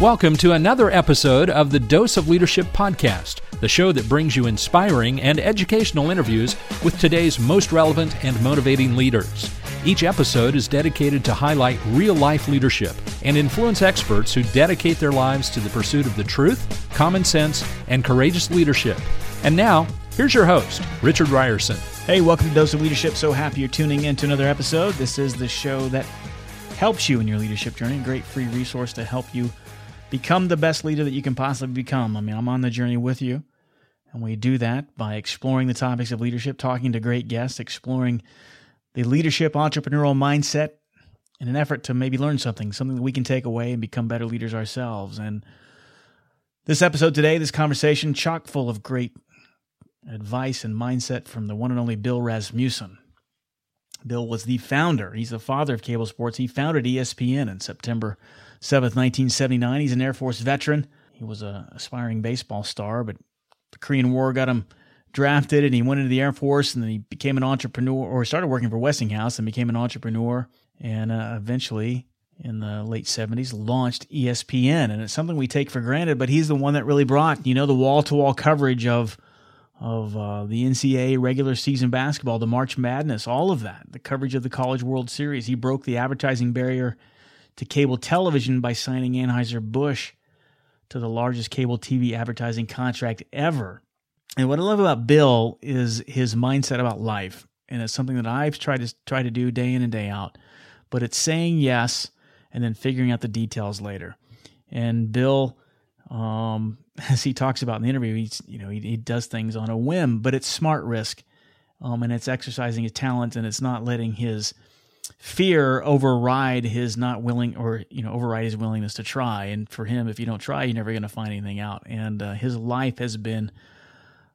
Welcome to another episode of the Dose of Leadership podcast, the show that brings you inspiring and educational interviews with today's most relevant and motivating leaders. Each episode is dedicated to highlight real life leadership and influence experts who dedicate their lives to the pursuit of the truth, common sense, and courageous leadership. And now, here's your host, Richard Rierson. Hey, welcome to Dose of Leadership. So happy you're tuning in to another episode. This is the show that helps you in your leadership journey. Great free resource to help you become the best leader that you can possibly become. I mean, I'm on the journey with you. And we do that by exploring the topics of leadership, talking to great guests, exploring the leadership entrepreneurial mindset in an effort to maybe learn something, something that we can take away and become better leaders ourselves. And this episode today, this conversation, chock full of great advice and mindset from the one and only Bill Rasmussen. Bill was the founder, he's the father of cable sports. He founded ESPN in September 7th, 1979. He's an Air Force veteran. He was a aspiring baseball star, but the Korean War got him drafted and he went into the Air Force and then he became an entrepreneur or started working for Westinghouse and became an entrepreneur and uh, eventually in the late 70s launched ESPN and it's something we take for granted but he's the one that really brought you know the wall-to-wall coverage of of uh, the NCAA regular season basketball the March Madness all of that the coverage of the College World Series he broke the advertising barrier to cable television by signing Anheuser-Busch to the largest cable TV advertising contract ever. And what I love about Bill is his mindset about life. And it's something that I've tried to try to do day in and day out. But it's saying yes and then figuring out the details later. And Bill, um, as he talks about in the interview, he's you know he, he does things on a whim, but it's smart risk, um, and it's exercising his talent, and it's not letting his fear override his not willing or you know override his willingness to try. And for him if you don't try you're never going to find anything out. And uh, his life has been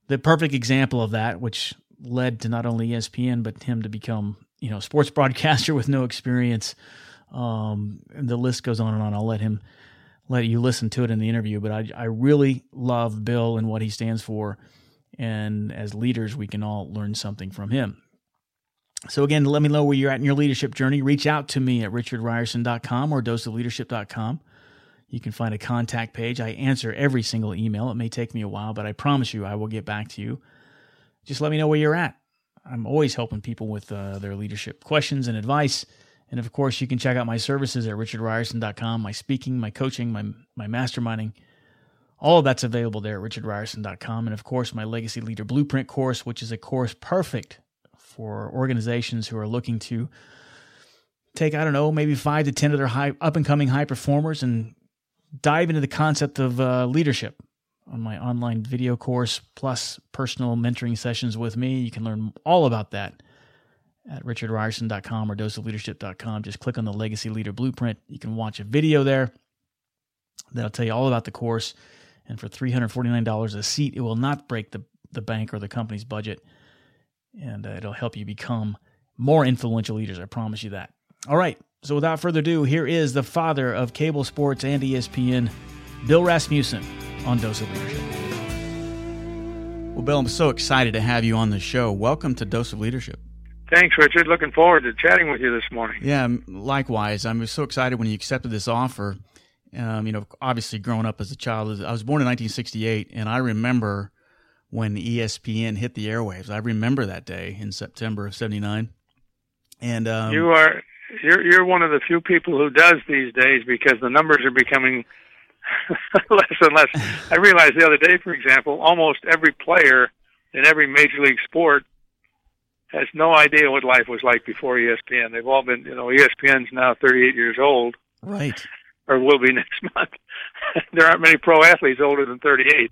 the perfect example of that which led to not only espn but him to become you know sports broadcaster with no experience. Um, the list goes on and on. I'll let him let you listen to it in the interview but i, I really love bill and what he stands for. And as leaders we can all learn something from him so again, let me know where you're at in your leadership journey. Reach out to me at richardrierson.com or doseofleadership.com. You can find a contact page. I answer every single email. It may take me a while, but I promise you I will get back to you. Just let me know where you're at. I'm always helping people with uh, their leadership questions and advice. And of course, you can check out my services at richardrierson.com my speaking, my coaching, my, my masterminding. All of that's available there at richardrierson.com. And of course, my Legacy Leader Blueprint course, which is a course perfect for organizations who are looking to take, I don't know, maybe five to 10 of their high, up and coming high performers and dive into the concept of uh, leadership on my online video course plus personal mentoring sessions with me. You can learn all about that at richardrierson.com or doseofleadership.com. Just click on the Legacy Leader Blueprint. You can watch a video there that'll tell you all about the course. And for $349 a seat, it will not break the, the bank or the company's budget and uh, it'll help you become more influential leaders. I promise you that. All right. So without further ado, here is the father of cable sports and ESPN, Bill Rasmussen, on Dose of Leadership. Well, Bill, I'm so excited to have you on the show. Welcome to Dose of Leadership. Thanks, Richard. Looking forward to chatting with you this morning. Yeah, likewise. I'm so excited when you accepted this offer. Um, you know, obviously, growing up as a child, I was born in 1968, and I remember when ESPN hit the airwaves. I remember that day in September of '79. And um, you are you're you're one of the few people who does these days because the numbers are becoming less and less. I realized the other day, for example, almost every player in every major league sport has no idea what life was like before ESPN. They've all been, you know, ESPN's now 38 years old. Right. Or will be next month. there aren't many pro athletes older than 38.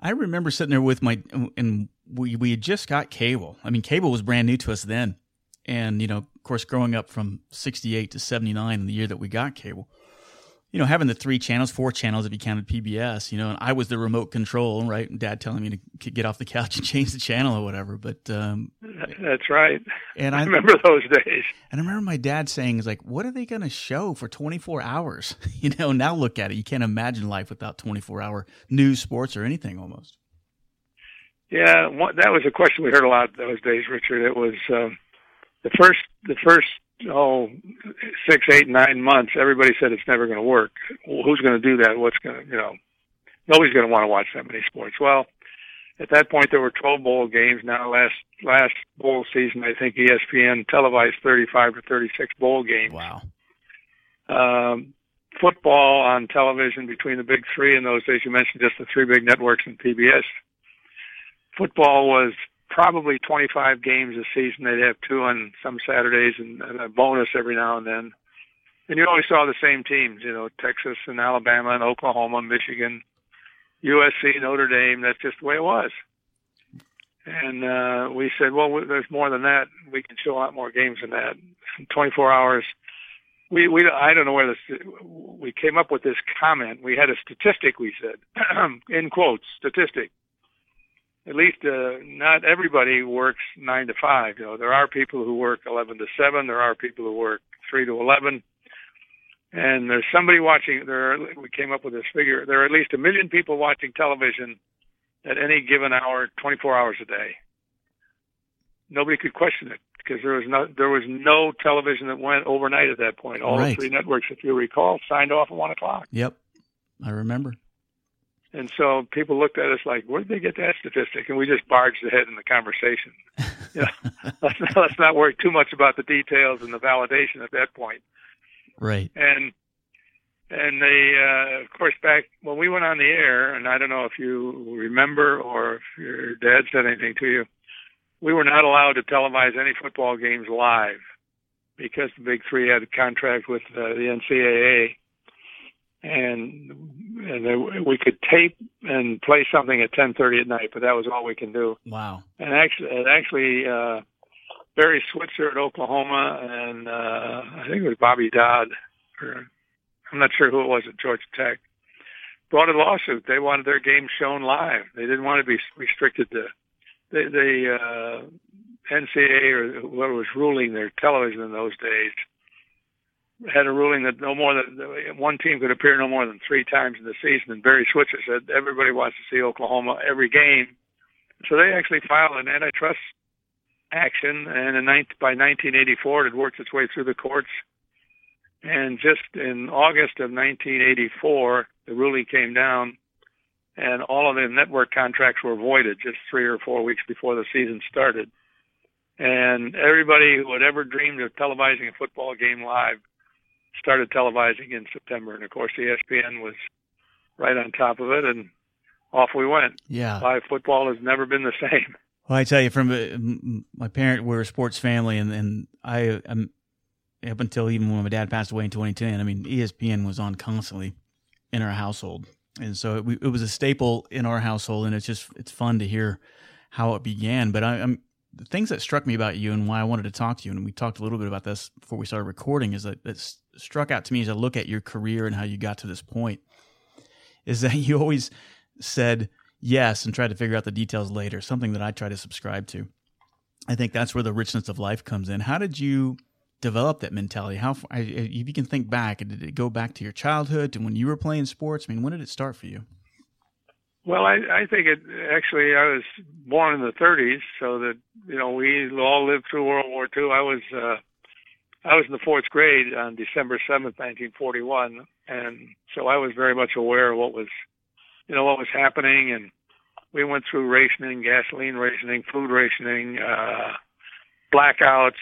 I remember sitting there with my and we we had just got cable. I mean, cable was brand new to us then, and you know, of course, growing up from '68 to '79, in the year that we got cable, you know, having the three channels, four channels if you counted PBS, you know, and I was the remote control, right? And Dad telling me to get off the couch and change the channel or whatever. But um, that's right. And I, I remember those days. And I remember my dad saying, "Is like, what are they going to show for 24 hours?" you know, now look at it. You can't imagine life without 24 hour news, sports, or anything almost. Yeah, that was a question we heard a lot those days, Richard. It was um, the first the first oh six, eight, nine months, everybody said it's never going to work. Who's going to do that? What's going to, you know, nobody's going to want to watch that many sports. Well, at that point there were 12 bowl games. Now last last bowl season, I think ESPN televised 35 to 36 bowl games. Wow. Um, football on television between the big three in those days. You mentioned just the three big networks and PBS. Football was probably 25 games a season. They'd have two on some Saturdays and, a bonus every now and then. And you always saw the same teams, you know, Texas and Alabama and Oklahoma, Michigan, USC, Notre Dame. That's just the way it was. And uh, we said, well, there's more than that. We can show a lot more games than that. 24 hours. We we I don't know where this we came up with this comment. We had a statistic. We said, in quotes, statistic at least uh, not everybody works nine to five. You know, there are people who work eleven to seven. There are people who work three to eleven. And there's somebody watching. There, are, we came up with this figure. There are at least a million people watching television at any given hour, 24 hours a day. Nobody could question it because there was no there was no television that went overnight at that point. All right. the three networks, if you recall, signed off at one o'clock. Yep, I remember. And so people looked at us like, where did they get that statistic? And we just barged ahead in the conversation. you know, let's, not, let's not worry too much about the details and the validation at that point. Right. And and they, uh, of course, back when we went on the air, and I don't know if you remember or if your dad said anything to you, we were not allowed to televise any football games live because the Big Three had a contract with uh, the NCAA and and we could tape and play something at 10:30 at night, but that was all we can do. Wow! And actually, and actually, uh, Barry Switzer at Oklahoma, and uh, I think it was Bobby Dodd, or I'm not sure who it was at Georgia Tech, brought a lawsuit. They wanted their games shown live. They didn't want to be restricted to the, the uh, NCAA or whoever was ruling their television in those days had a ruling that no more than one team could appear no more than three times in the season. And Barry Switzer said everybody wants to see Oklahoma every game, so they actually filed an antitrust action. And in, by 1984, it had worked its way through the courts. And just in August of 1984, the ruling came down, and all of the network contracts were voided just three or four weeks before the season started. And everybody who had ever dreamed of televising a football game live started televising in September, and of course ESPN was right on top of it, and off we went. Yeah, live football has never been the same. Well, I tell you, from uh, my parent, we're a sports family, and and I am up until even when my dad passed away in 2010. I mean, ESPN was on constantly in our household, and so it, it was a staple in our household, and it's just it's fun to hear how it began. But I, am the things that struck me about you and why I wanted to talk to you, and we talked a little bit about this before we started recording, is that that struck out to me as I look at your career and how you got to this point, is that you always said yes and tried to figure out the details later. Something that I try to subscribe to. I think that's where the richness of life comes in. How did you develop that mentality? How, if you can think back, did it go back to your childhood to when you were playing sports? I mean, when did it start for you? Well, I, I think it actually. I was born in the 30s, so that you know we all lived through World War II. I was uh, I was in the fourth grade on December 7th, 1941, and so I was very much aware of what was, you know, what was happening, and we went through rationing, gasoline rationing, food rationing, uh, blackouts,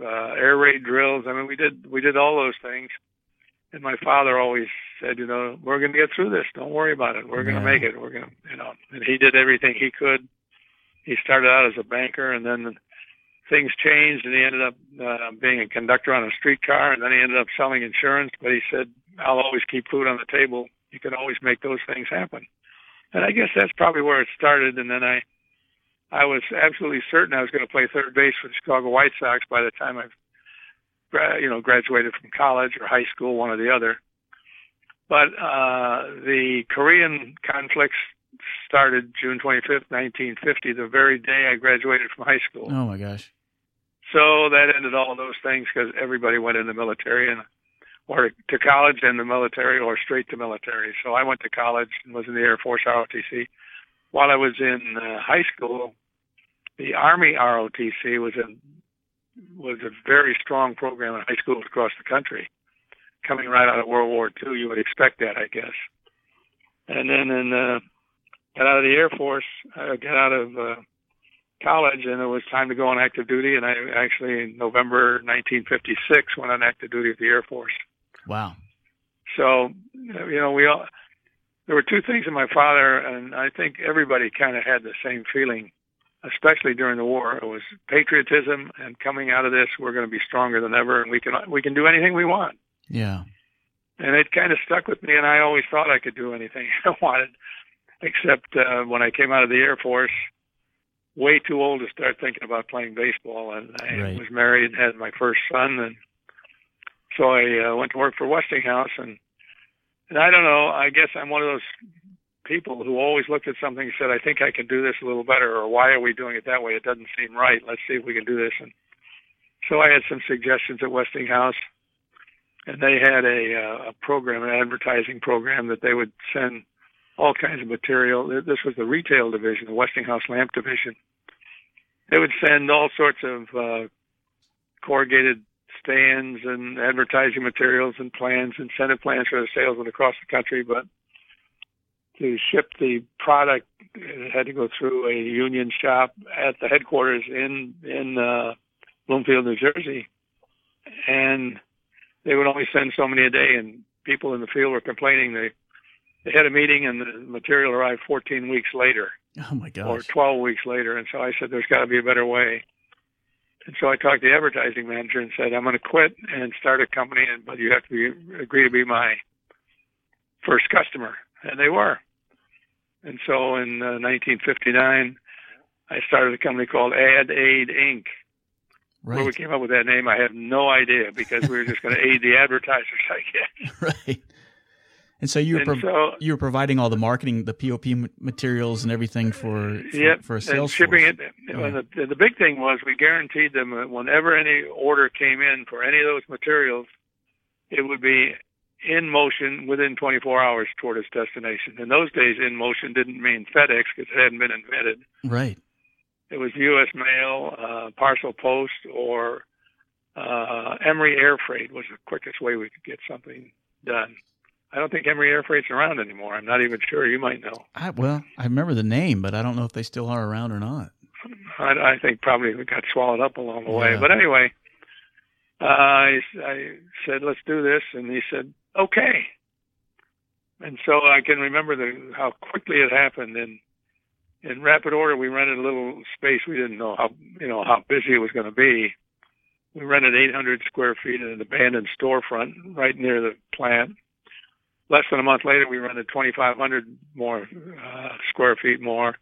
uh, air raid drills. I mean, we did we did all those things, and my father always said, you know, we're going to get through this. Don't worry about it. We're going to make it. We're going to, you know, and he did everything he could. He started out as a banker, and then things changed, and he ended up uh, being a conductor on a streetcar, and then he ended up selling insurance. But he said, "I'll always keep food on the table. You can always make those things happen." And I guess that's probably where it started. And then I, I was absolutely certain I was going to play third base for the Chicago White Sox by the time I, you know, graduated from college or high school, one or the other. But uh, the Korean conflicts started June 25th, 1950, the very day I graduated from high school. Oh my gosh! So that ended all of those things because everybody went in the military and or to college and the military or straight to military. So I went to college and was in the Air Force ROTC. While I was in uh, high school, the Army ROTC was a was a very strong program in high schools across the country. Coming right out of World War II, you would expect that, I guess. And then in uh, got out of the Air Force, I got out of uh, college, and it was time to go on active duty. And I actually, in November 1956, went on active duty with the Air Force. Wow. So, you know, we all there were two things in my father, and I think everybody kind of had the same feeling, especially during the war. It was patriotism, and coming out of this, we're going to be stronger than ever, and we can we can do anything we want. Yeah. And it kind of stuck with me, and I always thought I could do anything I wanted, except uh, when I came out of the Air Force, way too old to start thinking about playing baseball, and I Right. was married, and had my first son, and so I uh, went to work for Westinghouse, and and I don't know. I guess I'm one of those people who always looked at something and said, "I think I can do this a little better," or "Why are we doing it that way? It doesn't seem right. Let's see if we can do this." And so I had some suggestions at Westinghouse, and they had a uh, a program, an advertising program that they would send all kinds of material. This was the retail division, the Westinghouse lamp division. They would send all sorts of uh, corrugated stands and advertising materials and plans, incentive plans for the salesmen across the country. But to ship the product, it had to go through a union shop at the headquarters in in uh, Bloomfield, New Jersey, and they would only send so many a day. And people in the field were complaining they they had a meeting and the material arrived 14 weeks later Oh my god. or 12 weeks later. And so I said, there's got to be a better way. And so I talked to the advertising manager and said, I'm going to quit and start a company, and but you have to be, agree to be my first customer. And they were. And so in uh, 1959, I started a company called Ad Aid Inc. Where we came up with that name, I have no idea because we were just going to aid the advertisers, I guess. right. And so you were so you were providing all the marketing, the POP materials, and everything for for, Yep, for a and sales shipping force. it. And the, the big thing was we guaranteed them that whenever any order came in for any of those materials, it would be in motion within 24 hours toward its destination. In those days, in motion didn't mean FedEx because it hadn't been invented. Right. It was U.S. mail, uh, parcel post, or uh, Emery Air Freight was the quickest way we could get something done. I don't think Emery Air Freight's around anymore. I'm not even sure. You might know. I well, I remember the name, but I don't know if they still are around or not. I, I think probably we got swallowed up along the way. But anyway, uh, I, I said, let's do this. And he said, okay. And so I can remember the, how quickly it happened. And in rapid order, we rented a little space. We didn't know how, you know, how busy it was going to be. We rented 800 square feet in an abandoned storefront right near the plant. Less than a month later, we rented 2,500 more uh, square feet more.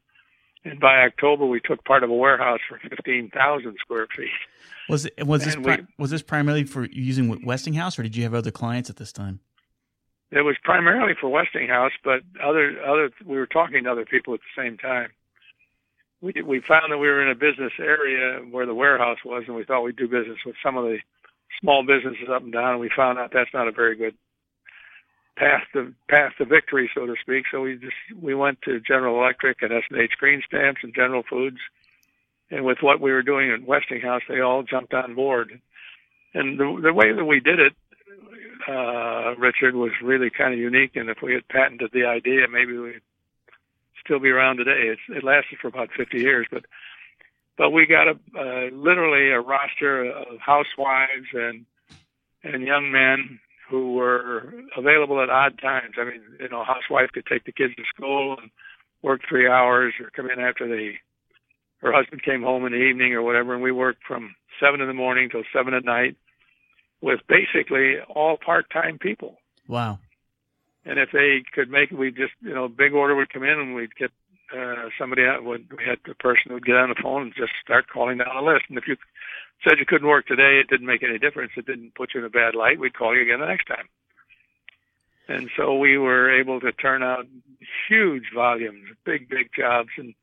And by October, we took part of a warehouse for 15,000 square feet. Was it was this And pri- we- was this primarily for using Westinghouse, or did you have other clients at this time? It was primarily for Westinghouse, but other other we were talking to other people at the same time. We we found that we were in a business area where the warehouse was, and we thought we'd do business with some of the small businesses up and down. And we found out that's not a very good path to path to victory, so to speak. So we just we went to General Electric and S and H Green Stamps and General Foods, and with what we were doing at Westinghouse, they all jumped on board. And the the way that we did it uh, Richard, was really kind of unique. And if we had patented the idea, maybe we'd still be around today. It's, it lasted for about 50 years, but but we got a uh, literally a roster of housewives and and young men who were available at odd times. I mean, you know, a housewife could take the kids to school and work three hours, or come in after the her husband came home in the evening or whatever, and we worked from seven in the morning till seven at night with basically all part-time people. Wow. And if they could make it, we just, you know, big order would come in and we'd get uh, somebody out would we had the person who would get on the phone and just start calling down a list. And if you said you couldn't work today, it didn't make any difference. It didn't put you in a bad light. We'd call you again the next time. And so we were able to turn out huge volumes, big, big jobs. And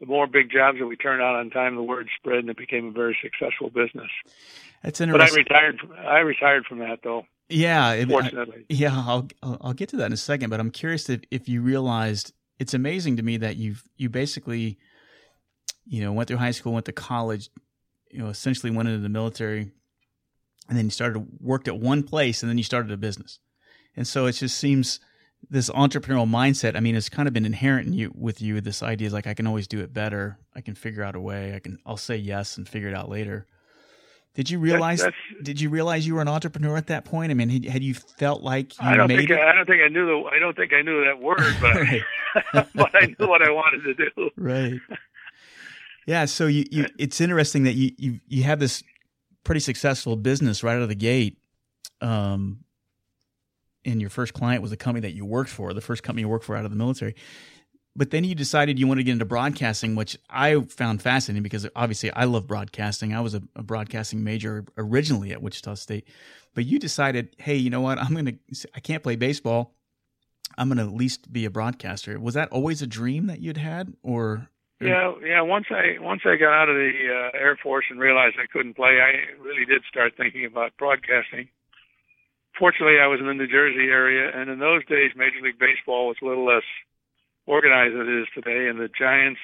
the more big jobs that we turned out on time, the word spread and it became a very successful business. That's interesting. But I retired. From, I retired from that though. Yeah, fortunately. I, yeah, I'll I'll get to that in a second. But I'm curious if if you realized it's amazing to me that you've you basically, you know, went through high school, went to college, you know, essentially went into the military, and then you started worked at one place, and then you started a business. And so it just seems this entrepreneurial mindset. I mean, it's kind of been inherent in you with you. This idea is like I can always do it better. I can figure out a way. I can. I'll say yes and figure it out later. Did you realize? That's, that's, did you realize you were an entrepreneur at that point? I mean, had, had you felt like you I don't made think it? I, I don't think I knew the. I don't think I knew that word, but but I knew what I wanted to do. Right. Yeah. So you, you it's interesting that you you you have this pretty successful business right out of the gate. Um, and your first client was a company that you worked for, the first company you worked for out of the military. But then you decided you wanted to get into broadcasting, which I found fascinating because obviously I love broadcasting. I was a, a broadcasting major originally at Wichita State, but you decided, hey, you know what? I'm going to, I can't play baseball. I'm going to at least be a broadcaster. Was that always a dream that you'd had or? Yeah, yeah. Once I once I got out of the uh, Air Force and realized I couldn't play, I really did start thinking about broadcasting fortunately, I was in the New Jersey area, and in those days, Major League Baseball was a little less organized than it is today. And the Giants,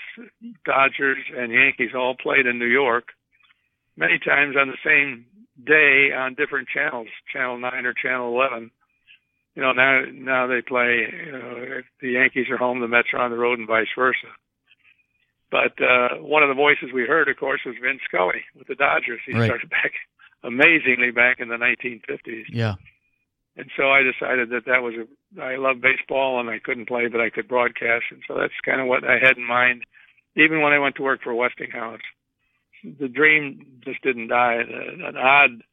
Dodgers, and Yankees all played in New York, many times on the same day on different channels, Channel Nine or Channel Eleven. You know, now now they play. You know, if the Yankees are home, the Mets are on the road, and vice versa. But uh, one of the voices we heard, of course, was Vin Scully with the Dodgers. He right. started back amazingly back in the 1950s. Yeah and so I decided that that was a I love baseball and I couldn't play, but I could broadcast, and so that's kind of what I had in mind. Even when I went to work for Westinghouse, the dream just didn't die. An odd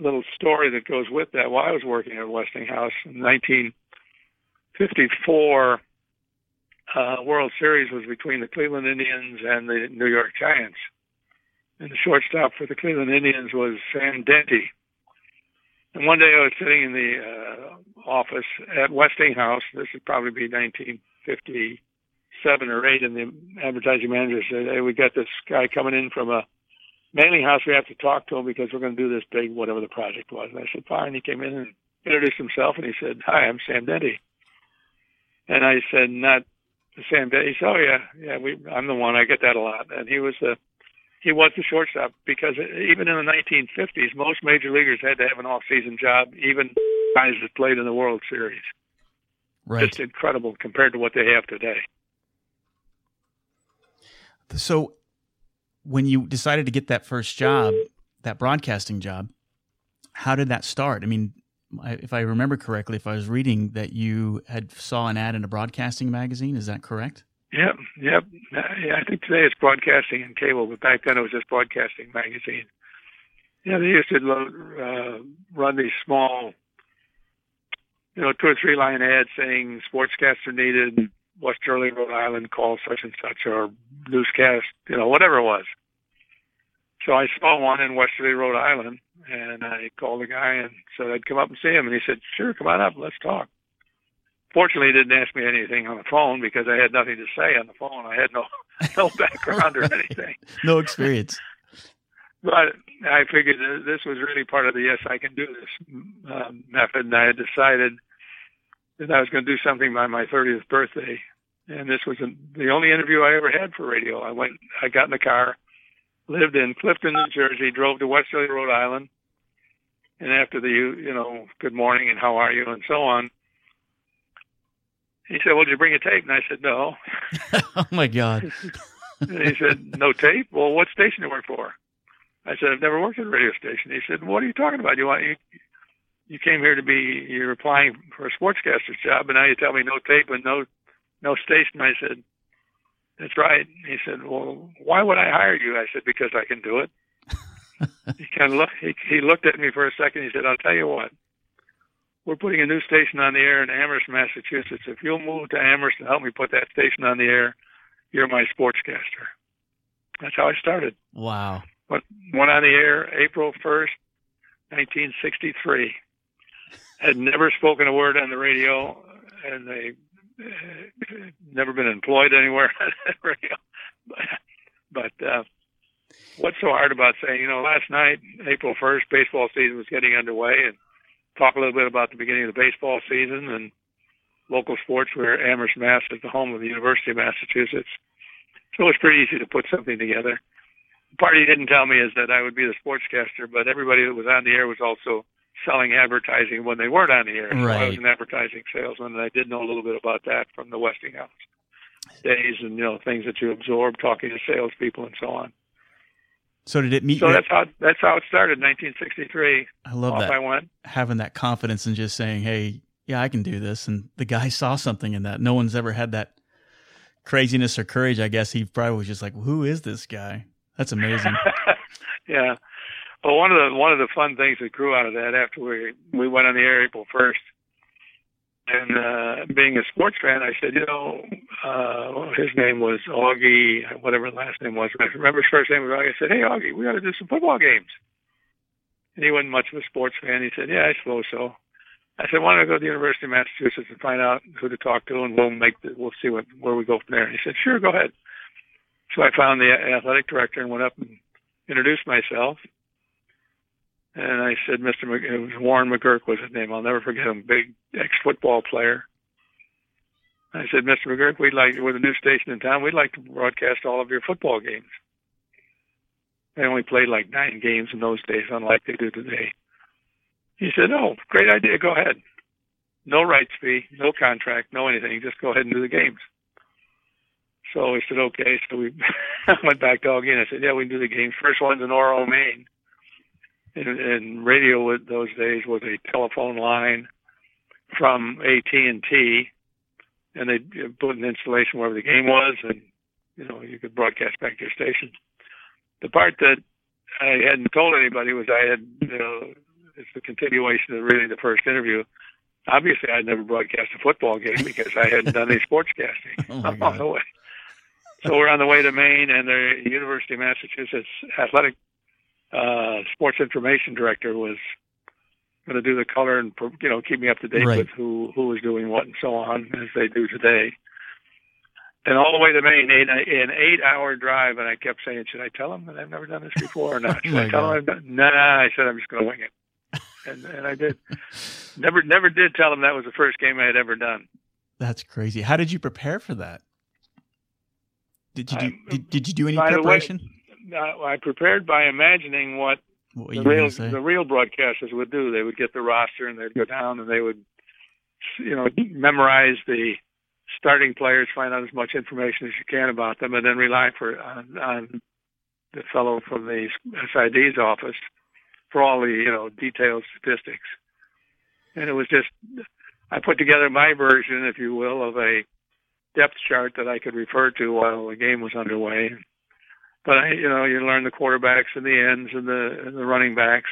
little story that goes with that. While I was working at Westinghouse in 1954, uh, World Series was between the Cleveland Indians and the New York Giants, and the shortstop for the Cleveland Indians was Sam Dente and one day I was sitting in the uh, office at Westinghouse. This would probably be 1957 or 8, and the advertising manager said, "Hey, we got this guy coming in from a mailing house. We have to talk to him because we're going to do this big whatever the project was." And I said, "Fine." He came in and introduced himself, and he said, "Hi, I'm Sam Dente." And I said, "Not Sam Dente." He said, "Oh yeah, yeah, we, I'm the one. I get that a lot." And he was the he was the shortstop because even in the 1950s, most major leaguers had to have an off-season job, even guys that played in the World Series. Right. Just incredible compared to what they have today. So, when you decided to get that first job, that broadcasting job, how did that start? I mean, if I remember correctly, if I was reading that you had saw an ad in a broadcasting magazine, is that correct? Yep, yep. Yeah, I think today it's broadcasting and cable, but back then it was just broadcasting magazine. Yeah, they used to uh, run these small, you know, two or three line ads saying sportscaster needed, Westerly, Rhode Island, call such and such, or newscast, you know, whatever it was. So I saw one in Westerly, Rhode Island, and I called the guy and said I'd come up and see him, and he said, "Sure, come on up, let's talk." Fortunately, he didn't ask me anything on the phone because I had nothing to say on the phone. I had no no background or anything, no experience. But I figured this was really part of the yes, I can do this uh, method, and I had decided that I was going to do something by my 30th birthday. And this was the only interview I ever had for radio. I went, I got in the car, lived in Clifton, New Jersey, drove to Westerly, Rhode Island, and after the you know good morning and how are you and so on, he said, "Well, did you bring a tape?" And I said, "No." oh my God! and he said, "No tape? Well, what station do you work for?" I said, "I've never worked at a radio station." He said, "What are you talking about? You want you you came here to be you're applying for a sportscaster's job, and now you tell me no tape and no no station." I said, "That's right." He said, "Well, why would I hire you?" I said, "Because I can do it." he kind of looked. He, he looked at me for a second. He said, "I'll tell you what." we're putting a new station on the air in Amherst, Massachusetts. If you'll move to Amherst and help me put that station on the air, you're my sportscaster. That's how I started. Wow. Went, went on the air April 1st, 1963. Had never spoken a word on the radio, and they never been employed anywhere but uh, what's so hard about saying, you know, last night, April 1st, baseball season was getting underway, and talk a little bit about the beginning of the baseball season and local sports where Amherst, Mass is the home of the University of Massachusetts. So it was pretty easy to put something together. The part he didn't tell me is that I would be the sportscaster, but everybody that was on the air was also selling advertising when they weren't on the air. So Right. I was an advertising salesman, and I did know a little bit about that from the Westinghouse days and you know things that you absorb talking to salespeople and so on. So did it meet So your- that's how that's how it started. 1963. I love Off that. I went. having that confidence and just saying, "Hey, yeah, I can do this." And the guy saw something in that. No one's ever had that craziness or courage. I guess he probably was just like, "Who is this guy?" That's amazing. yeah. Well, one of the one of the fun things that grew out of that after we we went on the air April first, and uh, being a sports fan, I said, you know, uh, his name was Augie, whatever his last name was. I remember his first name was Augie. I said, hey Augie, we got to do some football games. And he wasn't much of a sports fan. He said, yeah, I suppose so. I said, why don't I go to the University of Massachusetts and find out who to talk to, and we'll make the, we'll see what where we go from there. And he said, sure, go ahead. So I found the athletic director and went up and introduced myself. And I said, Mr. Mc, it was Warren McGuirk was his name. I'll never forget him. Big ex-football player. I said, Mr. McGuirk, we'd like, with a new station in town, we'd like to broadcast all of your football games. They only played like nine games in those days, unlike they do today. He said, oh, great idea. Go ahead. No rights fee, no contract, no anything. Just go ahead and do the games. So we said, okay. So we went back to Augie and I said, yeah, we can do the games. First one's in Orono, Maine. And, and radio with those days was a telephone line from AT&T, and they put an installation wherever the game was, and you know you could broadcast back to your station. The part that I hadn't told anybody was I had, you know, it's the continuation of really the first interview. Obviously, I'd never broadcast a football game because I hadn't done any sportscasting Oh, my on the way. So we're on the way to Maine, and the University of Massachusetts athletic uh, sports information director was going to do the color and you know keep me up to date Right. with who who was doing what and so on as they do today. And all the way to Maine, eight, an eight-hour drive, and I kept saying, "Should I tell him that I've never done this before or not? Should I tell God. him I've done?" Nah, I said I'm just going to wing it, and and I did. Never never did tell him that was the first game I had ever done. That's crazy. How did you prepare for that? Did you do? Did, did you do any way, preparation? Uh, Uh, I prepared by imagining what what the real the real broadcasters would do. They would get the roster and they'd go down and they would, you know, memorize the starting players, find out as much information as you can about them, and then rely for on, on the fellow from the SID's office for all the you know detailed statistics. And it was just I put together my version, if you will, of a depth chart that I could refer to while the game was underway. But I, you know, you learn the quarterbacks and the ends and the and the running backs,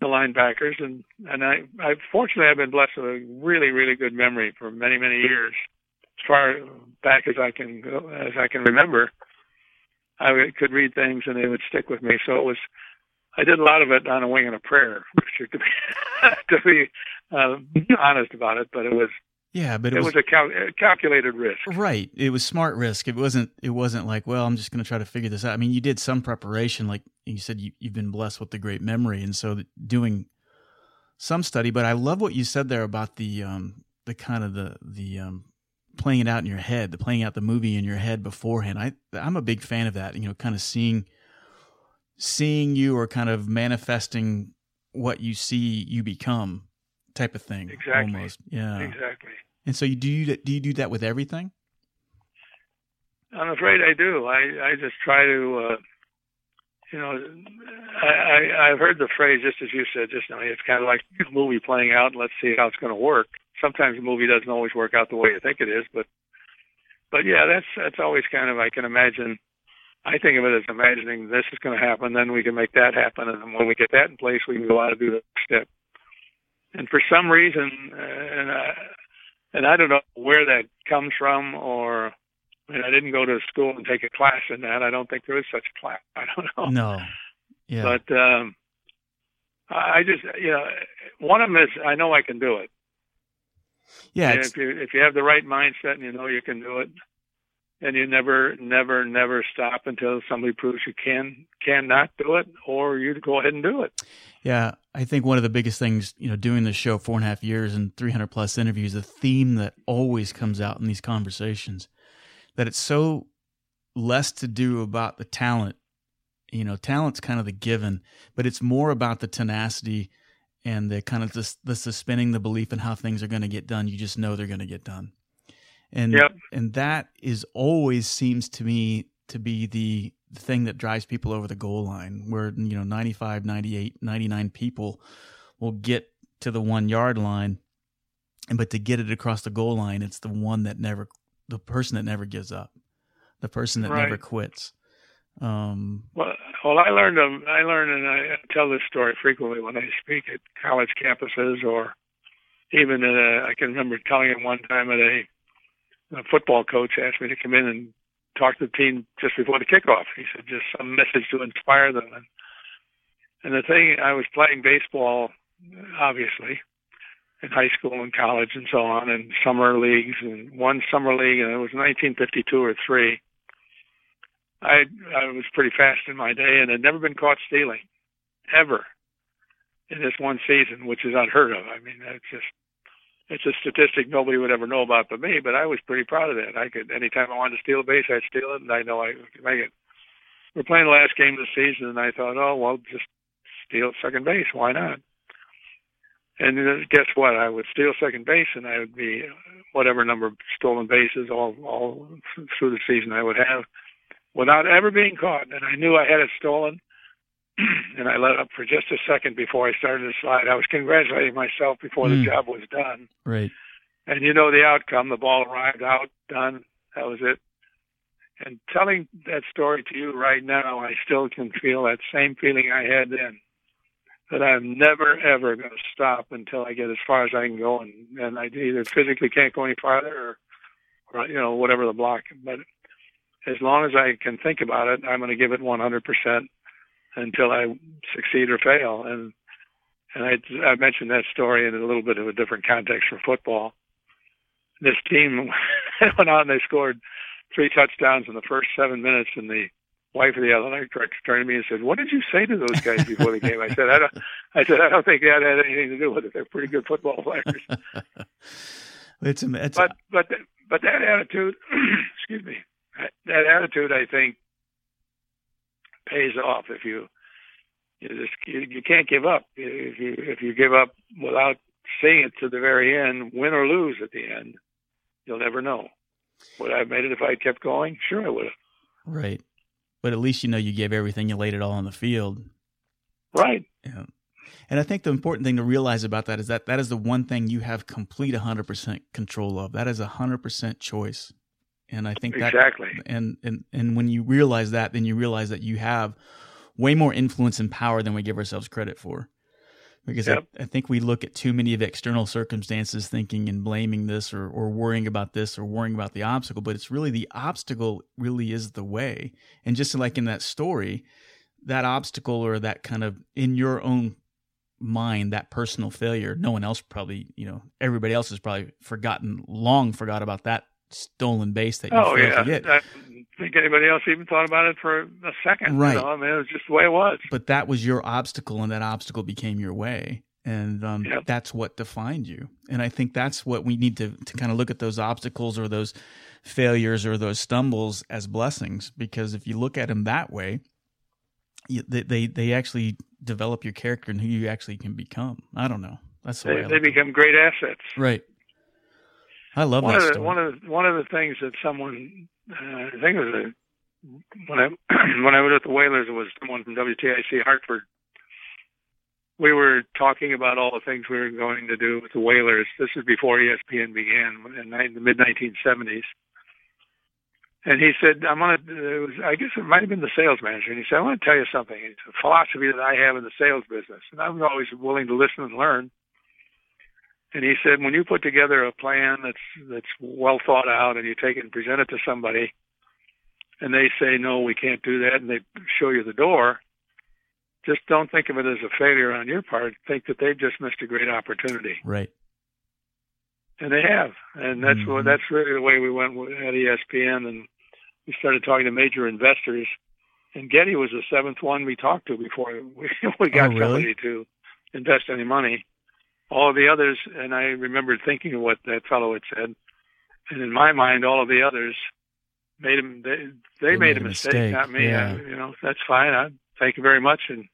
the linebackers, and and I, I fortunately I've been blessed with a really really good memory for many many years, as far back as I can go, as I can remember. I could read things and they would stick with me. So it was, I did a lot of it on a wing and a prayer, to be to be uh, honest about it. But it was yeah, but it, was, a, cal- calculated risk. Right. It was smart risk. It wasn't. It wasn't like, well, I'm just going to try to figure this out. I mean, you did some preparation, like you said. You, you've been blessed with the great memory, and so doing some study. But I love what you said there about the um the kind of the the um playing it out in your head, the playing out the movie in your head beforehand. I I'm a big fan of that. You know, kind of seeing seeing you or kind of manifesting what you see you become type of thing. Exactly. Almost. Yeah. Exactly. And so you do you, do you do that with everything? I'm afraid I do. I I just try to, uh, you know, I, I I've heard the phrase just as you said just now. It's kind of like a movie playing out. and Let's see how it's going to work. Sometimes the movie doesn't always work out the way you think it is, but but yeah, that's that's always kind of I can imagine. I think of it as imagining this is going to happen, then we can make that happen, and then when we get that in place, we can go out and do the next step. And for some reason, uh, and I, and I don't know where that comes from, or I, mean, I didn't go to school and take a class in that. I don't think there is such a class. I don't know. No. Yeah. But um, I just, you know, one of them is I know I can do it. Yeah. If you if you have the right mindset and you know you can do it, and you never, never, never stop until somebody proves you can cannot do it, or you go ahead and do it. Yeah, I think one of the biggest things, you know, doing this show four and a half years and 300 plus interviews, the theme that always comes out in these conversations, that it's so less to do about the talent. You know, talent's kind of the given, but it's more about the tenacity and the kind of the, the suspending the belief in how things are going to get done. You just know they're going to get done and yep. and that is always seems to me to be the thing that drives people over the goal line where you know 95 98 99 people will get to the 1 yard line and but to get it across the goal line it's the one that never the person that never gives up the person that right. never quits um, well well i learned um, i learned and i tell this story frequently when i speak at college campuses or even at a, i can remember telling it one time at a a football coach asked me to come in and talk to the team just before the kickoff. He said just some message to inspire them. And, and the thing, I was playing baseball, obviously, in high school and college and so on, and summer leagues, and one summer league, and it was 1952 or three. I I was pretty fast in my day and had never been caught stealing, ever, in this one season, which is unheard of. I mean, that's just it's a statistic nobody would ever know about but me, but I was pretty proud of that. I could anytime I wanted to steal a base, I'd steal it, and I know I could make it. We're playing the last game of the season, and I thought, oh well, just steal second base. Why not? And guess what? I would steal second base, and I would be whatever number of stolen bases all all through the season I would have, without ever being caught. And I knew I had it stolen and I let up for just a second before I started to slide. I was congratulating myself before Mm. the job was done. right And you know the outcome. The ball arrived out, done. That was it. And telling that story to you right now, I still can feel that same feeling I had then. That I'm never ever going to stop until I get as far as I can go, and, and I either physically can't go any farther, or, or you know whatever the block. But as long as I can think about it, I'm going to give it 100 percent until I succeed or fail. And and I, I mentioned that story in a little bit of a different context for football. This team went out and they scored three touchdowns in the first seven minutes, and the wife of the athletic director turned to me and said, "What did you say to those guys before the game?" I said, "I don't." I said, "I don't think that had anything to do with it. They're pretty good football players." it's, it's but but but that attitude, excuse me, that attitude, I think, pays off if you you just you, you can't give up. If you if you give up without seeing it to the very end, win or lose at the end, you'll never know. Would I have made it if I kept going? Sure, I would have. right but at least you know you gave everything you laid it all on the field Right. Yeah. And I think the important thing to realize about that is that that is the one thing you have complete 100% control of. That is a 100% choice. And I think that Exactly. and and and when you realize that then you realize that you have way more influence and power than we give ourselves credit for. Because Yep. I, I think we look at too many of external circumstances thinking and blaming this or, or worrying about this or worrying about the obstacle, but it's really the obstacle really is the way. And just like in that story, that obstacle or that kind of in your own mind, that personal failure, no one else probably, you know, everybody else has probably forgotten, long forgot about that stolen base that you Oh failed yeah. to get. I don't think anybody else even thought about it for a second. Right. You know? I mean, it was just the way it was. but that was your obstacle and that obstacle became your way and um, Yep. that's what defined you and i think that's what we need to, to kind of look at those obstacles or those failures or those stumbles as blessings because if you look at them that way you, they, they they actually develop your character and who you actually can become i don't know that's the way They, I they at it. become great assets. right i love one that of the story. one of the, one of the things that someone uh, I think it was a, when I when I was at the Whalers, it was someone from WTIC Hartford. We were talking about all the things we were going to do with the Whalers. This is before ESPN began in the mid 1970s. And he said, "I'm gonna." It was, I guess it might have been the sales manager. And he said, "I want to tell you something. It's a philosophy that I have in the sales business, and I'm always willing to listen and learn." And he said, when you put together a plan that's that's well thought out, and you take it and present it to somebody, and they say no, we can't do that, and they show you the door, just don't think of it as a failure on your part. Think that they've just missed a great opportunity. Right. And they have, and that's Mhm. what that's really the way we went with- at ESPN, and we started talking to major investors. And Getty was the seventh one we talked to before we, we got Oh, really? somebody to invest any money. All the others, and I remembered thinking of what that fellow had said, and in my mind, all of the others made him. They, they, made, a mistake, not me. yeah. I, you know, that's fine. I thank you very much and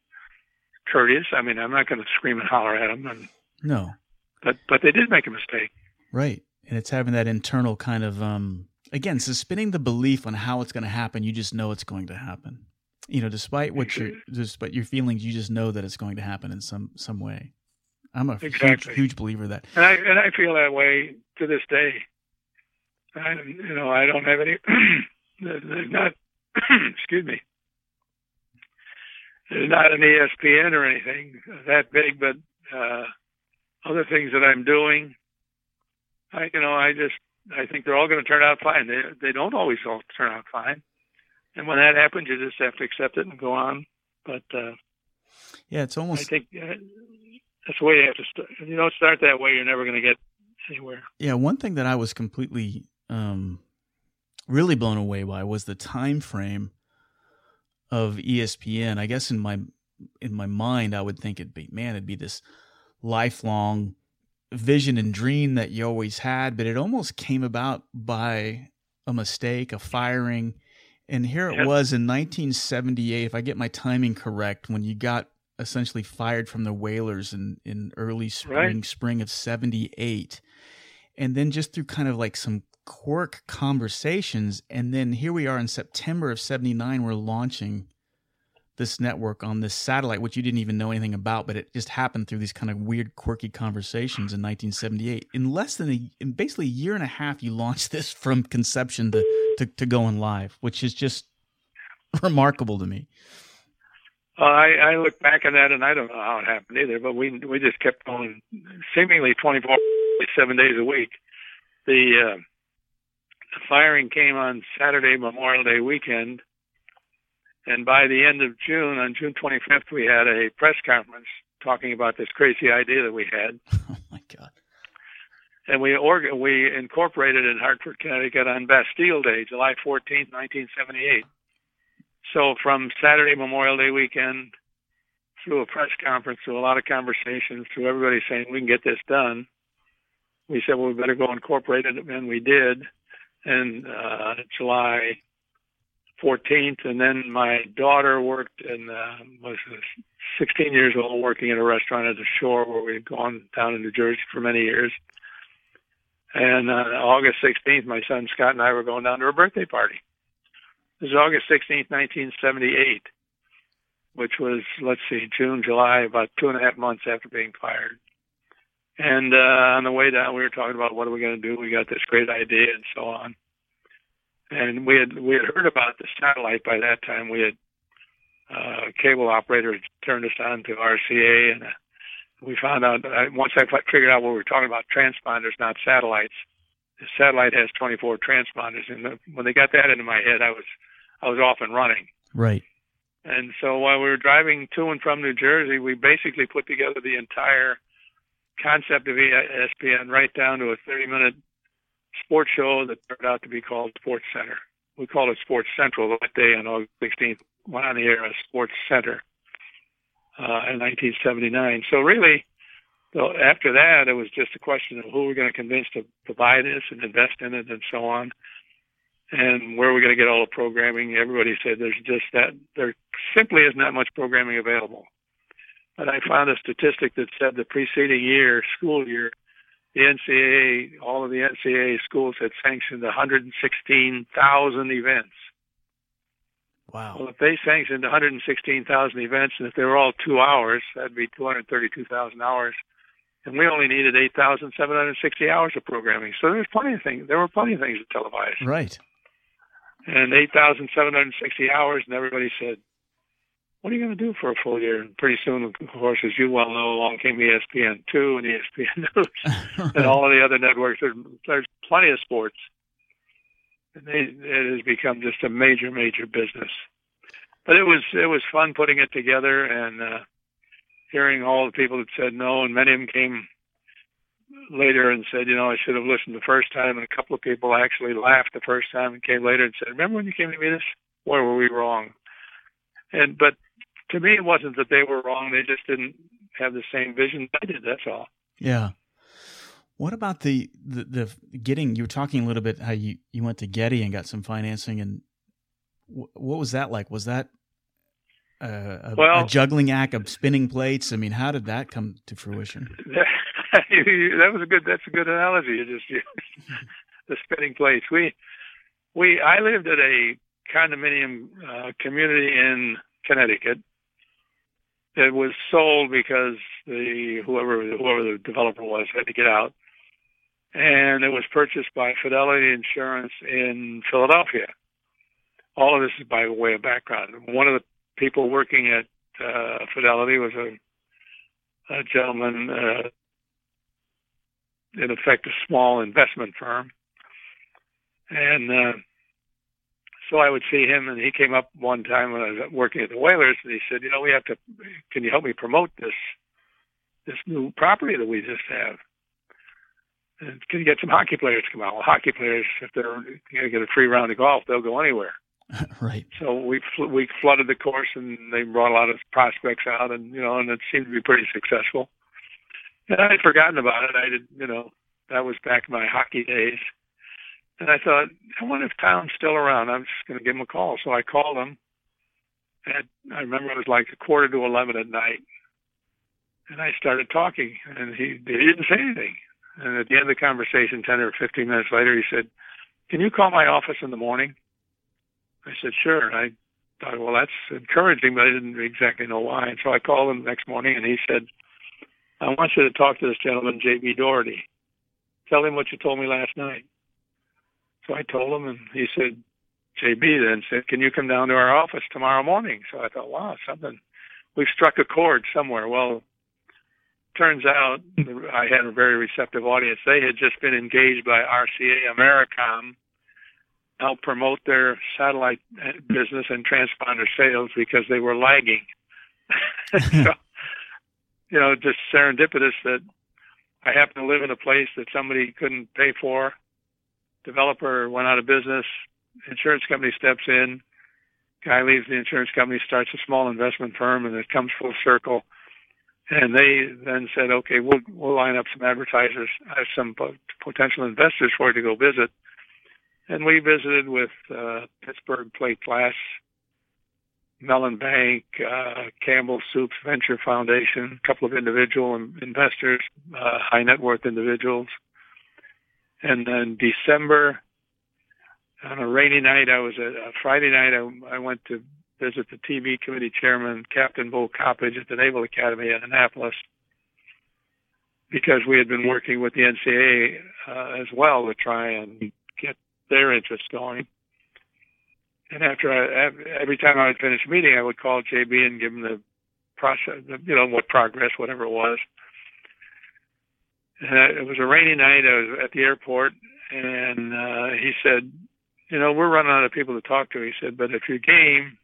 courteous. I mean, I'm not going to scream and holler at them, and, No. but but they did make a mistake. Right. And it's having that internal kind of um again, suspending the belief on how it's going to happen. You just know it's going to happen. You know, despite what your despite your feelings, you just know that it's going to happen in some some way. I'm a huge Exactly. huge believer of that. And I and I feel that way to this day. I you know I don't have any. there's not. excuse me. There's not an ESPN or anything that big, but uh, other things that I'm doing. I you know I just I think they're all going to turn out fine. They they don't always all turn out fine, and when that happens, you just have to accept it and go on. But uh, Yeah, it's I almost think uh, that's the way you have to start. If you don't start that way, you're never going to get anywhere. Yeah, one thing that I was completely um really blown away by was the time frame of ESPN. I guess in my in my mind I would think it'd be man, it'd be this lifelong vision and dream that you always had, but it almost came about by a mistake, a firing. And here it was in 1978, if I get my timing correct, when you got essentially fired from the Whalers in, in early spring, Right. spring of 78 and then just through kind of like some quirk conversations and then here we are in september of 79 we're launching this network on this satellite which you didn't even know anything about but it just happened through these kind of weird quirky conversations in 1978 in less than a in basically a year and a half you launched this from conception to to, to going live which is just remarkable to me Uh, I, I look back on that, and I don't know how it happened either. But we we just kept going, seemingly 24 seven days a week. The, uh, the firing came on Saturday, Memorial Day weekend, and by the end of June, on June 25th, we had a press conference talking about this crazy idea that we had, oh my god and we org- we incorporated in Hartford, Connecticut on Bastille Day, July 14th, 1978. So from Saturday Memorial Day weekend through a press conference, through a lot of conversations, through everybody saying we can get this done, we said well we better go incorporate it, and we did. And uh, July 14th, and then my daughter worked and uh, was 16 years old, working at a restaurant at the shore where we'd gone down in New Jersey for many years. And uh, August 16th, my son Scott and I were going down to a birthday party. It was August 16th, 1978, which was, let's see, June, July, about two and a half months after being fired. And uh, on the way down, we were talking about what are we going to do? We got this great idea and so on. And we had we had heard about the satellite by that time. We had uh, a cable operator turned us on to RCA, and uh, we found out uh, once I figured out what we were talking about transponders, not satellites. The satellite has 24 transponders, and the, when they got that into my head, I was I was off and running. right And so while we were driving to and from New Jersey, we basically put together the entire concept of ESPN right down to a 30 minute sports show that turned out to be called Sports Center. We called it Sports Central that day on August 16th, went on the air as Sports Center uh, in 1979. So really, so after that, it was just a question of who we're going to convince to, to buy this and invest in it and so on. And where are we're going to get all the programming. Everybody said there's just that, there simply is not much programming available. But I found a statistic that said the preceding year, school year, the NCAA, all of the NCAA schools had sanctioned 116,000 events. wow Well, if they sanctioned 116,000 events, and if they were all two hours, that'd be 232,000 hours. And we only needed 8,760 hours of programming. So there was plenty of things. There were plenty of things to televise. right And 8,760 hours, and everybody said, what are you going to do for a full year? And pretty soon, of course, as you well know, along came ESPN two and ESPN News and all of the other networks. There's, there's plenty of sports, and they, it has become just a major, major business. But it was it was fun putting it together and uh, hearing all the people that said no, and many of them came later and said, you know, I should have listened the first time. And a couple of people actually laughed the first time and came later and said, remember when you came to meet us? Where were we wrong? And but to me, it wasn't that they were wrong. They just didn't have the same vision I did. That's all. Yeah. What about the, the, the getting? You were talking a little bit how you you went to Getty and got some financing, and w- what was that like? Was that a, well, a, juggling act of spinning plates? I mean, how did that come to fruition? that was a good. That's a good analogy. You just the spinning plates. We we I lived at a condominium uh, community in Connecticut. It was sold because the whoever whoever the developer was had to get out, and it was purchased by Fidelity Insurance in Philadelphia. All of this is by way of background. One of the people working at uh, Fidelity was a, a gentleman, uh, in effect, a small investment firm, and uh, so I would see him, and he came up one time when I was working at the Whalers, and he said, "You know, we have to. Can you help me promote this this new property that we just have?" And can you get some hockey players to come out? Well, hockey players, if they're going to get a free round of golf, they'll go anywhere. right. So we fl- we flooded the course, and they brought a lot of prospects out, and you know, and it seemed to be pretty successful. And I had forgotten about it. I did, you know, that was back in my hockey days. And I thought, I wonder if Tom's still around. I'm just going to give him a call. So I called him. And I remember it was like a quarter to 11 at night. And I started talking, and he, he didn't say anything. And at the end of the conversation, 10 or 15 minutes later, he said, Can you call my office in the morning? I said, Sure. I thought, well, that's encouraging, but I didn't exactly know why. And so I called him the next morning, and he said, I want you to talk to this gentleman, J.B. Doherty. Tell him what you told me last night. So I told him, and he said, JB then said, Can you come down to our office tomorrow morning? So I thought, wow, something, we've struck a chord somewhere. Well, turns out I had a very receptive audience. They had just been engaged by RCA Americom to help promote their satellite uh, business and transponder sales because they were lagging. so, you know, just serendipitous that I happen to live in a place that somebody couldn't pay for developer went out of business. Insurance company steps in. Guy leaves the insurance company, starts a small investment firm, and it comes full circle. And they then said, "Okay, we'll we'll line up some advertisers, uh, some potential investors for you to go visit." And we visited with uh, Pittsburgh Plate Glass, Mellon Bank, uh, Campbell Soups Venture Foundation, a couple of individual investors, uh, high net worth individuals, and then December, on a rainy night, I was a, a Friday night. I, I went to visit the TV committee chairman, Captain Bo Coppedge at the Naval Academy in Annapolis, because we had been working with the NCAA uh, as well to try and get their interest going. And after I, every time I would finish meeting, I would call JB and give him the process, you know, what progress, whatever it was. And it was a rainy night. I was at the airport, and uh, he said, "You know, we're running out of people to talk to." He said, "But if you're game,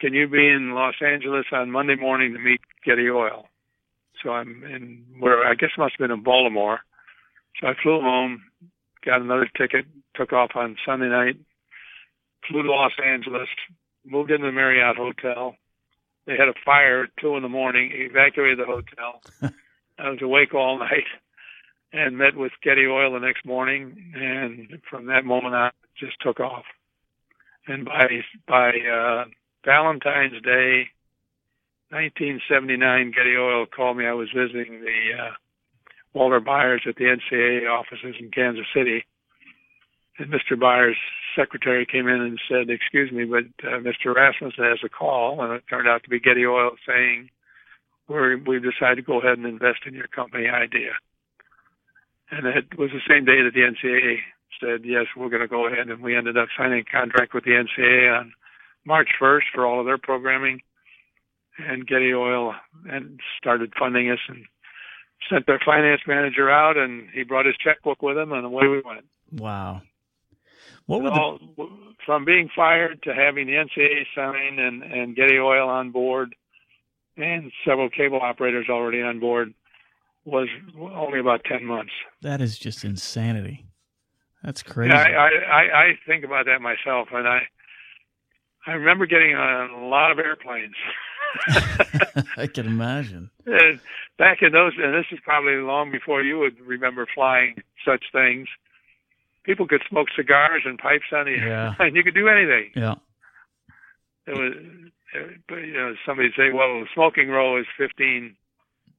can you be in Los Angeles on Monday morning to meet Getty Oil?" So I'm in where I guess it must have been in Baltimore. So I flew home, got another ticket, took off on Sunday night, flew to Los Angeles, moved into the Marriott Hotel. They had a fire at two in the morning, evacuated the hotel. I was awake all night and met with Getty Oil the next morning, and from that moment on, just took off. And by by uh, Valentine's Day, 1979, Getty Oil called me. I was visiting the uh, Walter Byers at the NCAA offices in Kansas City, Mr. Byers' secretary came in and said, "Excuse me, but uh, Mr. Rasmussen has a call," and it turned out to be Getty Oil saying where we decided to go ahead and invest in your company idea. And it was the same day that the NCAA said, yes, we're going to go ahead. And we ended up signing a contract with the NCAA on March 1st for all of their programming. and Getty Oil and started funding us and sent their finance manager out and he brought his checkbook with him and away we went. Wow. What would All, from being fired to having the NCA sign and and Getty Oil on board and several cable operators already on board was only about 10 months. that is just insanity. That's crazy. Yeah, I, I, I I think about that myself, and I I remember getting on a lot of airplanes. I can imagine. And back in those, and this is probably long before you would remember flying such things. People could smoke cigars and pipes on the Yeah. and you could do anything. Yeah. It was, but you know, somebody say, "Well, the smoking row is 15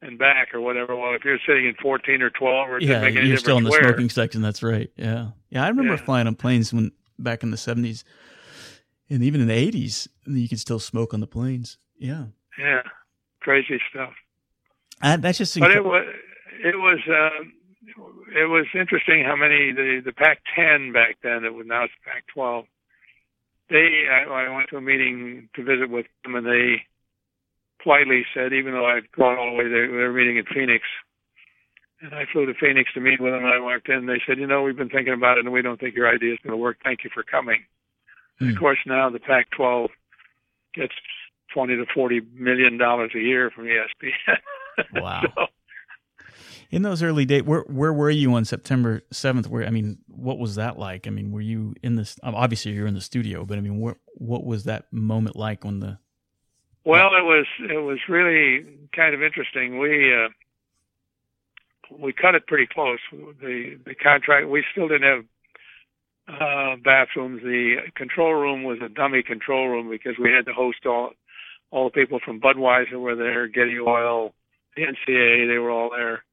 and back, or whatever." Well, if you're sitting in 14 or 12, or Yeah, make any you're still in the where. smoking section. That's right. Yeah, yeah. I remember Yeah. flying on planes when back in the seventies, and even in the eighties, you could still smoke on the planes. Yeah, Yeah, crazy stuff. I, that's just. but incre- it was it was um, it was interesting how many the the Pac-10 back then that was now it's Pac-12. They I, I went to a meeting to visit with them and they politely said even though I'd gone all the way there they were meeting in Phoenix and I flew to Phoenix to meet with them and I walked in they said you know we've been thinking about it and we don't think your idea is going to work thank you for coming. And Hmm. of course now the Pac-12 gets 20 to 40 million dollars a year from ESPN. Wow. so, in those early days, where where were you on September seventh? Where I mean, what was that like? I mean, were you in this? Obviously, you're in the studio, but I mean, what what was that moment like when the? Well, it was it was really kind of interesting. We uh, we cut it pretty close. The the contract we still didn't have uh, bathrooms. The control room was a dummy control room because we had to host all all the people from Budweiser were there, Getty Oil, the NCAA, they were all there.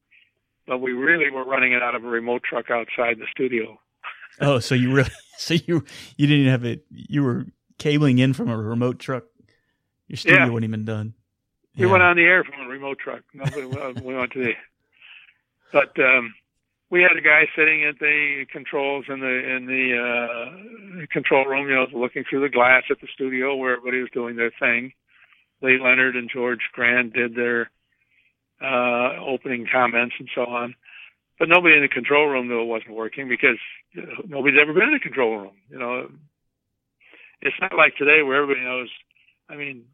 But we really were running it out of a remote truck outside the studio. Oh, so you really? So you you didn't have it? You were cabling in from a remote truck. Your studio Yeah. wouldn't even done. We Yeah. went on the air from a remote truck. Nobody, we went to the, but um, we had a guy sitting at the controls in the in the uh, control room, you know, looking through the glass at the studio where everybody was doing their thing. Lee Leonard and George Grande did their uh, opening comments and so on, but nobody in the control room knew it wasn't working because nobody's ever been in the control room. You know, it's not like today where everybody knows. I mean,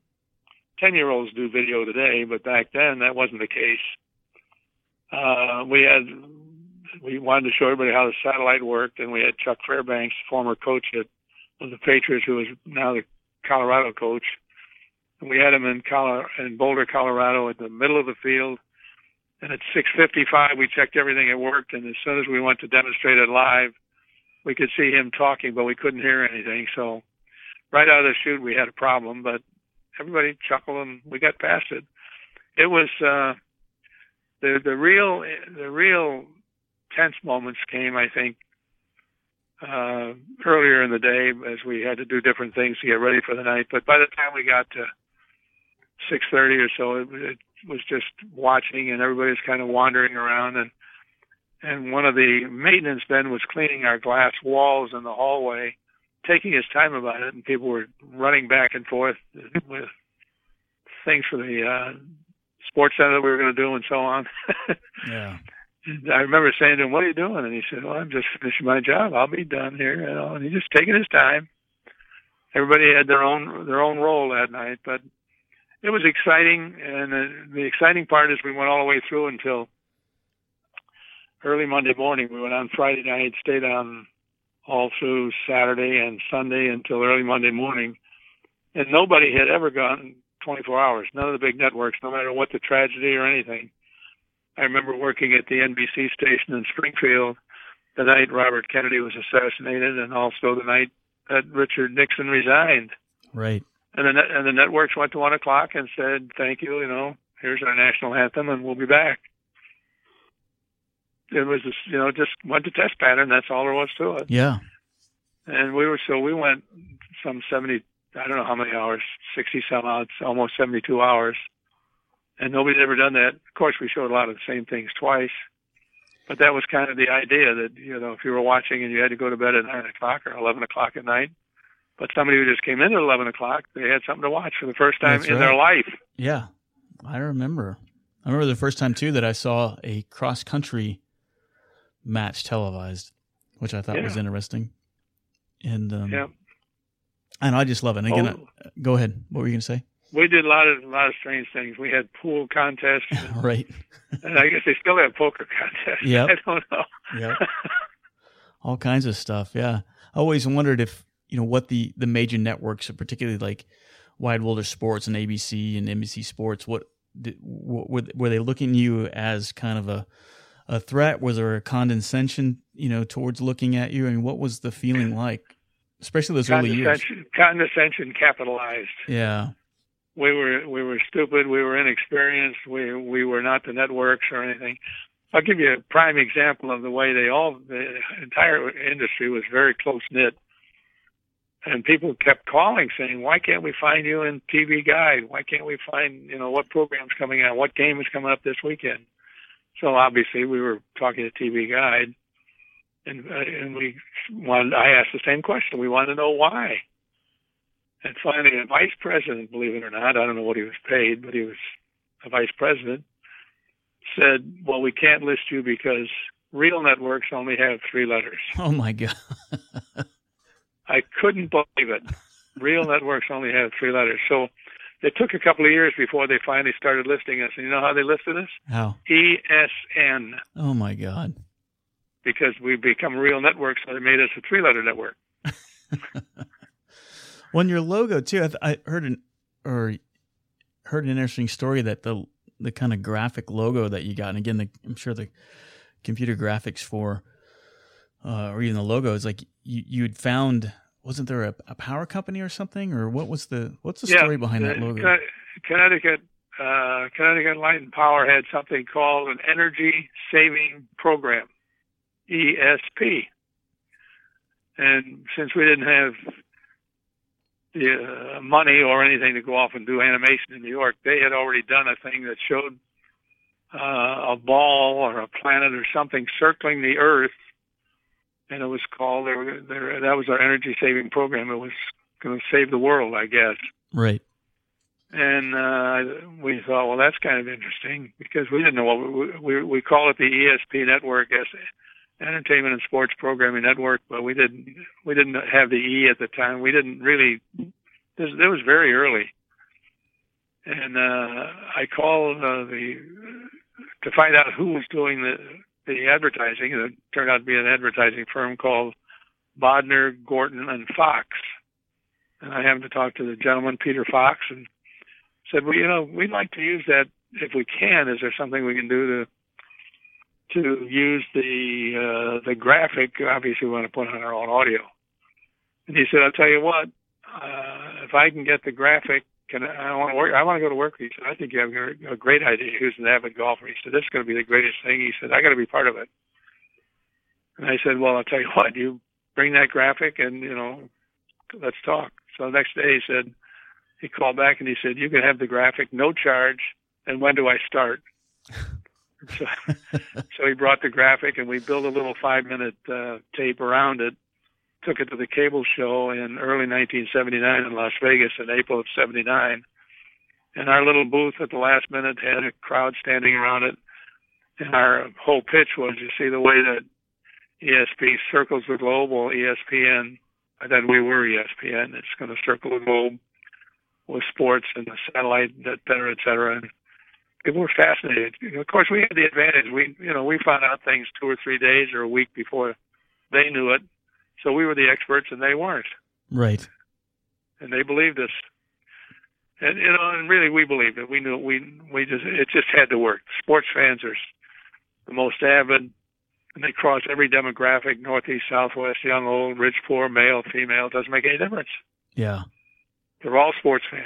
10 year olds do video today, but back then that wasn't the case. Uh, we had, we wanted to show everybody how the satellite worked, and we had Chuck Fairbanks, former coach at, of the Patriots, who is now the Colorado coach. We had him in, in Boulder, Colorado, at the middle of the field. And at 6:55, we checked everything it worked, and as soon as we went to demonstrate it live, we could see him talking, but we couldn't hear anything. So, right out of the chute, we had a problem, but everybody chuckled and we got past it. It was uh, the the real the real tense moments came, I think, uh, earlier in the day as we had to do different things to get ready for the night. But by the time we got to six thirty or so, it, it was just watching, and everybody was kind of wandering around and. And one of the maintenance men was cleaning our glass walls in the hallway, taking his time about it, and people were running back and forth with things for the uh, sports center that we were going to do and so on. Yeah. I remember saying to him, "What are you doing?" And he said, "Well, I'm just finishing my job. I'll be done here." You know, and he's just taking his time. Everybody had their own their own role that night, but it was exciting. And the, the exciting part is we went all the way through until early Monday morning. We went on Friday night, stayed on all through Saturday and Sunday until early Monday morning. And nobody had ever gone 24 hours. None of the big networks, no matter what the tragedy or anything. I remember working at the NBC station in Springfield the night Robert Kennedy was assassinated, and also the night that Richard Nixon resigned. Right. And the net, and the networks went to one o'clock and said, "Thank you. You know, here's our national anthem, and we'll be back." It was, just, you know, just went to test pattern. That's all there was to it. Yeah. And we were so we went some seventy, I don't know how many hours, sixty some odd, almost seventy-two hours, and nobody's ever done that. Of course, we showed a lot of the same things twice, but that was kind of the idea that you know if you were watching and you had to go to bed at nine o'clock or eleven o'clock at night, But somebody who just came in at 11 o'clock, they had something to watch for the first time That's in right. their life. Yeah, I remember. I remember the first time too that I saw a cross country match televised, which I thought was interesting. And um, Yeah. and I just love it. And again, Oh. uh, go ahead. What were you going to say? We did a lot of a lot of strange things. We had pool contests, right. and I guess they still have poker contests. Yeah, I don't know. Yep. All kinds of stuff. Yeah. I always wondered if you know what the the major networks, particularly like Wide World of Sports and ABC and NBC Sports, what what were were they looking at you as kind of a a threat? Was there a condescension, you know, towards looking at you? I mean, what was the feeling like, especially those early years? condescension, condescension capitalized. Yeah. we were we were stupid, we were inexperienced, we we were not the networks or anything. I'll give you a prime example of the way they all the entire industry was very close knit. And people kept calling saying, Why can't we find you in TV Guide? Why can't we find, you know, what program's coming out? What game is coming up this weekend? So obviously we were talking to TV Guide and uh, and we wanted I asked the same question. We wanted to know why. And finally, a vice president, believe it or not, I don't know what he was paid, but he was a vice president, said, Well, we can't list you because real networks only have three letters. Oh my god. I couldn't believe it. Real networks only have three letters. So it took a couple of years before they finally started listing us. And you know how they listed us? How? ESN, Oh my god. because we become a real network, so they made us a three letter network. Well, and your logo too. I, th- I heard an or heard an interesting story that the the kind of graphic logo that you got, and again, the, I'm sure the computer graphics for uh, or even the logo is like you you'd found. Wasn't there a, a power company or something, or what was the what's the story behind that logo? Connecticut uh, Connecticut Light and Power had something called an energy saving program, ESP. And since we didn't have the uh, money or anything to go off and do animation in New York, they had already done a thing that showed uh, a ball or a planet or something circling the Earth, and it was called. They were, they were, that was our energy saving program. It was going to save the world, I guess. right. And uh, we thought, well, that's kind of interesting because we didn't know what we we, we call it the ESP network, as Entertainment and Sports Programming Network, but we didn't we didn't have the E at the time. We didn't really. This, it was very early, and uh, I called uh, the to find out who was doing the the advertising. And it turned out to be an advertising firm called Bodner, Gorton, and Fox. And I happened to talk to the gentleman, Peter Fox, and said, "Well, you know, we'd like to use that if we can. Is there something we can do to to use the uh, the graphic? Obviously, we want to put on our own audio." And he said, "I'll tell you what. Uh, if I can get the graphic, can I, I want to work? I want to go to work." He said, "I think you have a- great idea." He was an avid golfer. He said, "This is going to be the greatest thing." He said, "I got to be part of it." And I said, "Well, I'll tell you what. You bring that graphic, and you know, let's talk." So the next day, he said he called back and he said, "You can have the graphic, no charge. And when do I start?" so, so he brought the graphic, and we built a little five-minute uh, tape around it. Took it to the cable show in early 1979 in Las Vegas in April of '79, and our little booth at the last minute had a crowd standing around it. And our whole pitch was, you see the way that ESP circles the globe, well, ESPN, then we were ESPN. It's going to circle the globe with sports and the satellite, et cetera, et cetera. And people were fascinated. Of course, we had the advantage. We, you know, we found out things two or three days or a week before they knew it. So we were the experts and they weren't. Right. And they believed us. And you know, and really, we believed it. We knew we we just it just had to work. Sports fans are the most avid, and they cross every demographic: northeast, southwest, young, old, rich, poor, male, female. It doesn't make any difference. Yeah. They're all sports fans.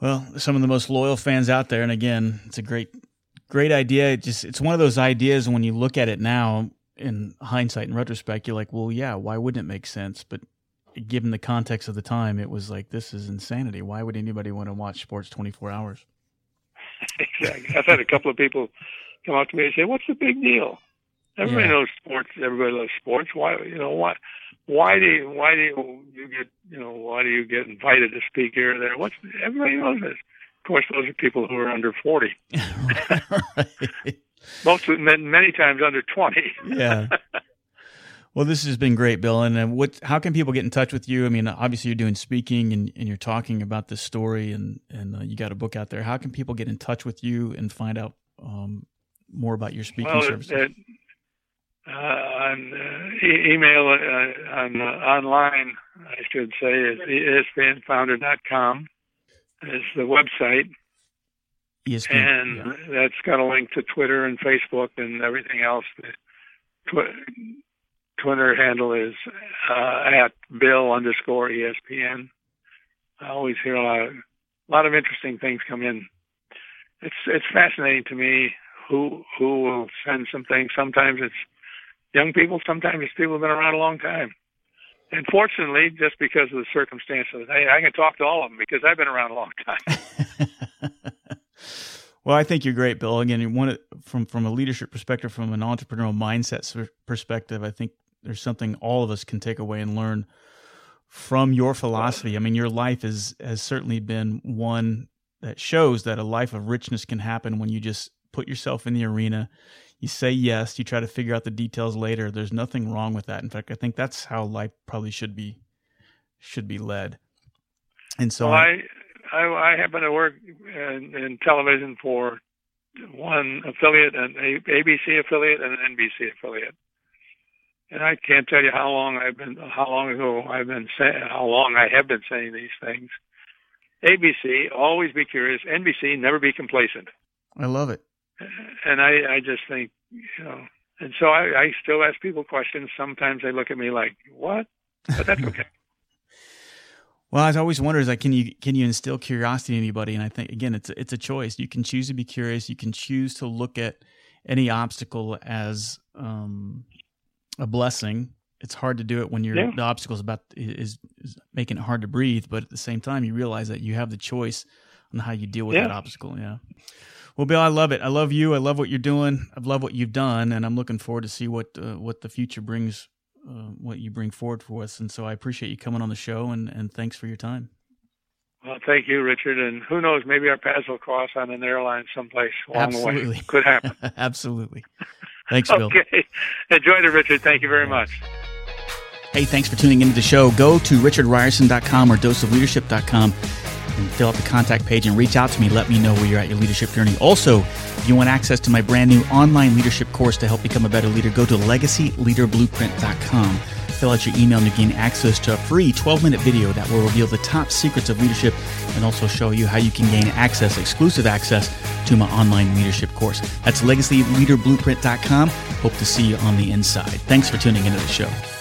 Well, some of the most loyal fans out there, and again, it's a great, great idea. It just it's one of those ideas when you look at it now in hindsight and retrospect, you're like, well, yeah, why wouldn't it make sense? But given the context of the time, it was like this is insanity. Why would anybody want to watch sports 24 hours? exactly. I've had a couple of people come up to me and say, "What's the big deal? Everybody Yeah. knows sports. Everybody loves sports. Why, you know, why, why do you, why do you, you get you know why do you get invited to speak here or there? What's everybody knows this. Of course, those are people who are under forty. right. Most of, many times under twenty. yeah. Well, this has been great, Bill. And uh, what? How can people get in touch with you? I mean, obviously you're doing speaking and, and you're talking about this story, and and uh, you got a book out there. How can people get in touch with you and find out um, more about your speaking well, services? It, uh, on uh, e- email, uh, on uh, online, I should say, is ESPNfounder.com is the website. ESPN, and yeah. that's got a link to Twitter and Facebook and everything else. Tw- Twitter handle is uh, at Bill underscore ESPN. I always hear a lot, of, a lot of interesting things come in. It's it's fascinating to me who who will send some things. Sometimes it's young people. Sometimes it's people who've been around a long time. And fortunately, just because of the circumstances, I, I can talk to all of them because I've been around a long time. well, I think you're great, Bill. Again, from from a leadership perspective, from an entrepreneurial mindset perspective, I think there's something all of us can take away and learn from your philosophy. I mean, your life is has certainly been one that shows that a life of richness can happen when you just put yourself in the arena. You say yes, you try to figure out the details later. There's nothing wrong with that. In fact, I think that's how life probably should be should be led. And so well, I, I I happen to work in, in television for one affiliate, an ABC affiliate, and an NBC affiliate and I can't tell you how long I've been, how long ago I've been saying, how long I have been saying these things. ABC, always be curious. NBC, never be complacent. I love it. And I, I just think, you know, and so I, I still ask people questions. Sometimes they look at me like, "What?" But that's okay. Well, I always wonder is like, can you can you instill curiosity in anybody? And I think again, it's a, it's a choice. You can choose to be curious. You can choose to look at any obstacle as um, a blessing. It's hard to do it when you're yeah. the obstacle is about is, is making it hard to breathe, but at the same time, you realize that you have the choice on how you deal with yeah. that obstacle. Yeah. Well, Bill, I love it. I love you. I love what you're doing. I love what you've done, and I'm looking forward to see what uh, what the future brings, uh, what you bring forward for us. And so I appreciate you coming on the show, and and thanks for your time. Well, thank you, Richard. And who knows, maybe our paths will cross on an airline someplace along Absolutely. the way. Could happen. Absolutely. Thanks, Bill. Okay. Enjoyed it, Richard. Thank you very much. Hey, thanks for tuning into the show. Go to richardrierson.com or doseofleadership.com and fill out the contact page and reach out to me. Let me know where you're at your leadership journey. Also, if you want access to my brand new online leadership course to help become a better leader, go to legacyleaderblueprint.com fill out your email and you gain access to a free 12 minute video that will reveal the top secrets of leadership and also show you how you can gain access, exclusive access to my online leadership course. That's legacyleaderblueprint.com. Hope to see you on the inside. Thanks for tuning into the show.